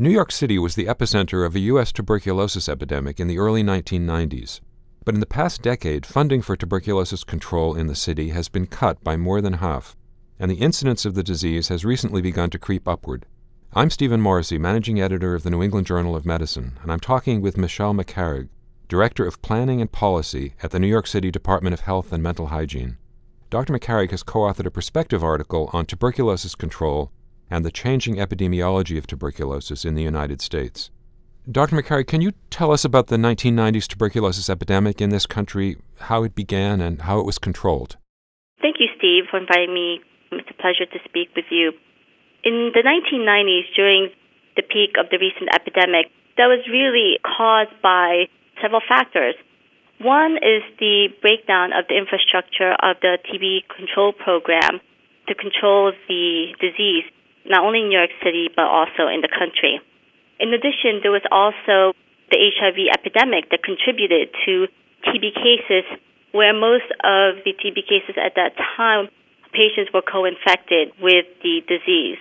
New York City was the epicenter of a U.S. tuberculosis epidemic in the early 1990s. But in the past decade, funding for tuberculosis control in the city has been cut by more than half, and the incidence of the disease has recently begun to creep upward. I'm Stephen Morrissey, managing editor of the New England Journal of Medicine, and I'm talking with Michelle Macaraig, director of planning and policy at the New York City Department of Health and Mental Hygiene. Dr. Macaraig has co authored a perspective article on tuberculosis control and the changing epidemiology of tuberculosis in the United States. Dr. Macaraig, can you tell us about the 1990s tuberculosis epidemic in this country, how it began, and how it was controlled? Thank you, Steve, for inviting me. It's a pleasure to speak with you. In the 1990s, during the peak of the recent epidemic, that was really caused by several factors. One is the breakdown of the infrastructure of the TB control program to control the disease not only in New York City, but also in the country. In addition, there was also the HIV epidemic that contributed to TB cases, where most of the TB cases at that time, patients were co infected with the disease.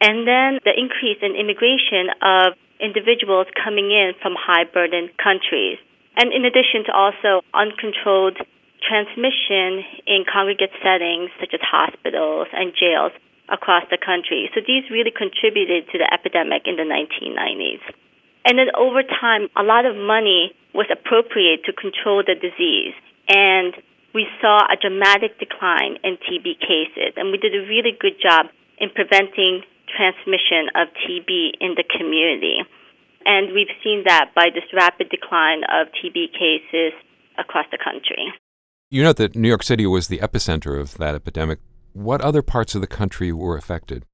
And then the increase in immigration of individuals coming in from high burden countries. And in addition to also uncontrolled transmission in congregate settings such as hospitals and jails across the country. So these really contributed to the epidemic in the 1990s. And then over time, a lot of money was appropriated to control the disease. And we saw a dramatic decline in TB cases. And we did a really good job in preventing transmission of TB in the community. And we've seen that by this rapid decline of TB cases across the country. You know that New York City was the epicenter of that epidemic. What other parts of the country were affected?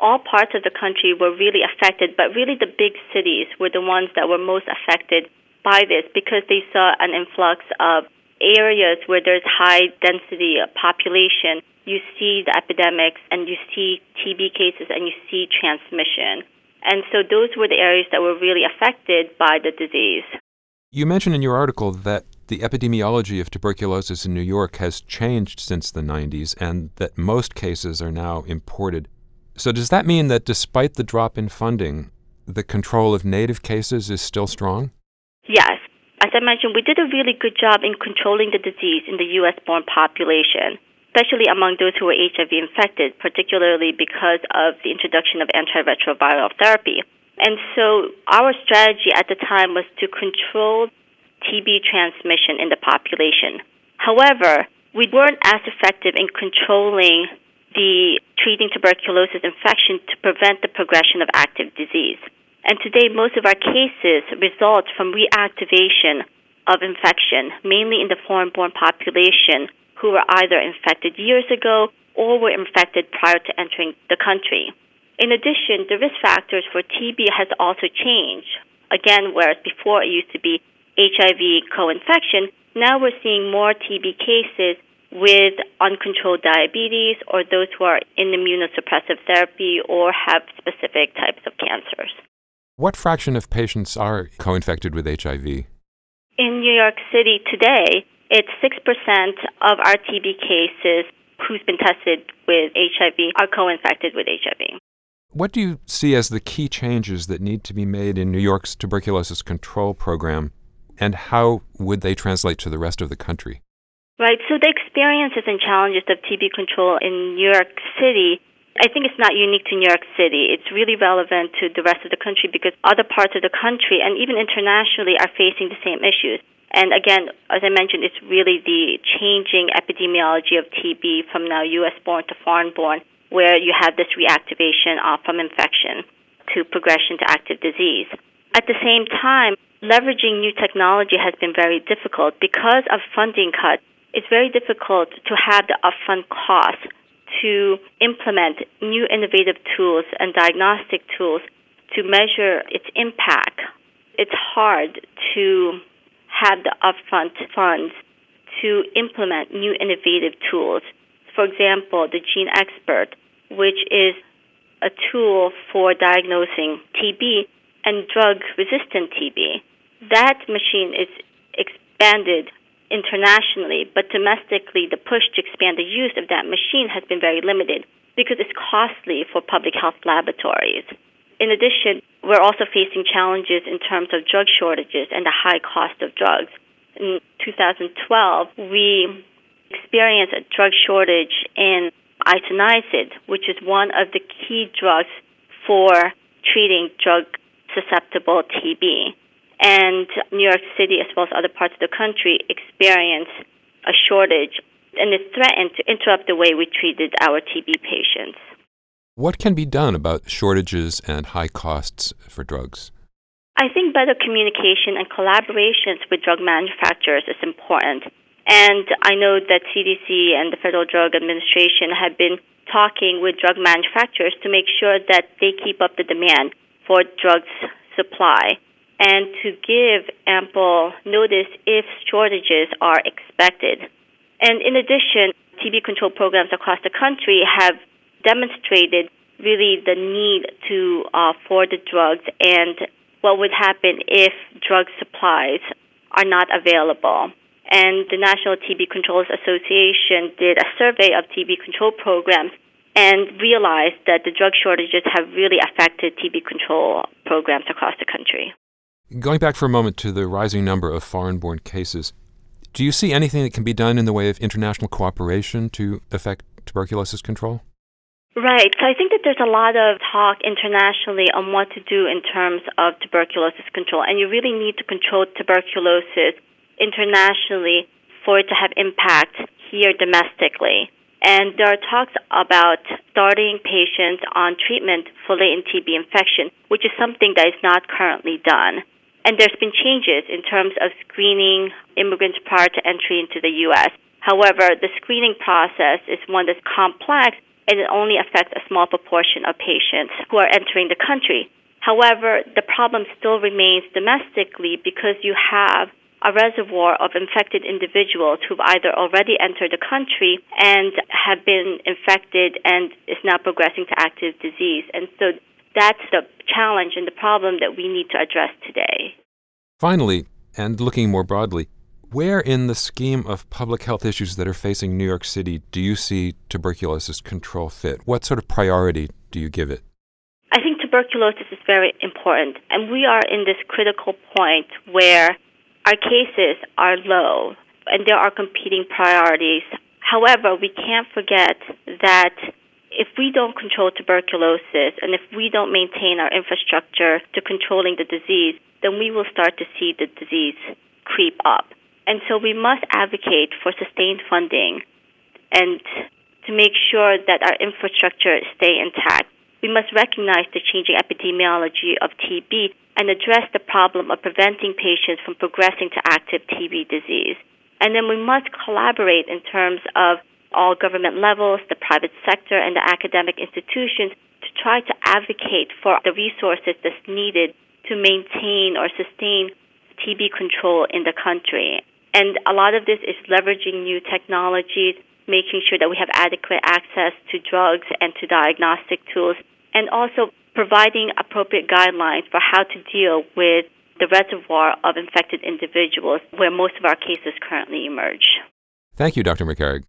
All parts of the country were really affected, but really the big cities were the ones that were most affected by this because they saw an influx of areas where there's high density population. You see the epidemics and you see TB cases and you see transmission. And so those were the areas that were really affected by the disease. You mentioned in your article that the epidemiology of tuberculosis in New York has changed since the 90s and that most cases are now imported. So, does that mean that despite the drop in funding, the control of native cases is still strong? Yes. As I mentioned, we did a really good job in controlling the disease in the U.S. born population, especially among those who were HIV infected, particularly because of the introduction of antiretroviral therapy. And so our strategy at the time was to control TB transmission in the population. However, we weren't as effective in controlling the treating tuberculosis infection to prevent the progression of active disease. And today, most of our cases result from reactivation of infection, mainly in the foreign born population who were either infected years ago or were infected prior to entering the country. In addition, the risk factors for TB has also changed. Again, whereas before it used to be HIV co infection, now we're seeing more TB cases with uncontrolled diabetes or those who are in immunosuppressive therapy or have specific types of cancers. What fraction of patients are co infected with HIV? In New York City today, it's 6% of our TB cases who's been tested with HIV are co infected with HIV. What do you see as the key changes that need to be made in New York's tuberculosis control program and how would they translate to the rest of the country? Right. So the experiences and challenges of TB control in New York City, I think it's not unique to New York City. It's really relevant to the rest of the country because other parts of the country and even internationally are facing the same issues. And again, as I mentioned, it's really the changing epidemiology of TB from now U.S. born to foreign born, where you have this reactivation from infection to progression to active disease. At the same time, leveraging new technology has been very difficult because of funding cuts. It's very difficult to have the upfront cost to implement new innovative tools and diagnostic tools to measure its impact. It's hard to have the upfront funds to implement new innovative tools. For example, the GeneXpert, which is a tool for diagnosing TB and drug resistant TB that machine is expanded internationally, but domestically, the push to expand the use of that machine has been very limited because it's costly for public health laboratories. in addition, we're also facing challenges in terms of drug shortages and the high cost of drugs. In 2012, we experienced a drug shortage in isoniazid, which is one of the key drugs for treating drug susceptible TB. And New York City, as well as other parts of the country, experienced a shortage, and it threatened to interrupt the way we treated our TB patients. What can be done about shortages and high costs for drugs? I think better communication and collaborations with drug manufacturers is important. And I know that CDC and the Federal Drug Administration have been talking with drug manufacturers to make sure that they keep up the demand for drugs supply and to give ample notice if shortages are expected. And in addition, TB control programs across the country have demonstrated really the need to uh, for the drugs and what would happen if drug supplies are not available. And the National TB Controllers Association did a survey of TB control programs and realized that the drug shortages have really affected TB control programs across the country. Going back for a moment to the rising number of foreign born cases, do you see anything that can be done in the way of international cooperation to affect tuberculosis control? Right. So I think that there's a lot of talk internationally on what to do in terms of tuberculosis control. And you really need to control tuberculosis internationally for it to have impact here domestically. And there are talks about starting patients on treatment for latent TB infection, which is something that is not currently done. And there's been changes in terms of screening immigrants prior to entry into the U.S. However, the screening process is one that's complex and it only affects a small proportion of patients who are entering the country. However, the problem still remains domestically because you have a reservoir of infected individuals who've either already entered the country and have been infected and is now progressing to active disease. And so that's the challenge and the problem that we need to address today. Finally, and looking more broadly, where in the scheme of public health issues that are facing New York City do you see tuberculosis control fit? What sort of priority do you give it? I think tuberculosis is very important, and we are in this critical point where our cases are low and there are competing priorities. However, we can't forget that if we don't control tuberculosis and if we don't maintain our infrastructure to controlling the disease, then we will start to see the disease creep up. And so we must advocate for sustained funding and to make sure that our infrastructure stay intact. We must recognize the changing epidemiology of TB and address the problem of preventing patients from progressing to active TB disease. And then we must collaborate in terms of all government levels, the private sector, and the academic institutions to try to advocate for the resources that's needed to maintain or sustain TB control in the country. And a lot of this is leveraging new technologies, making sure that we have adequate access to drugs and to diagnostic tools, and also providing appropriate guidelines for how to deal with the reservoir of infected individuals where most of our cases currently emerge. Thank you, Dr. Macaraig.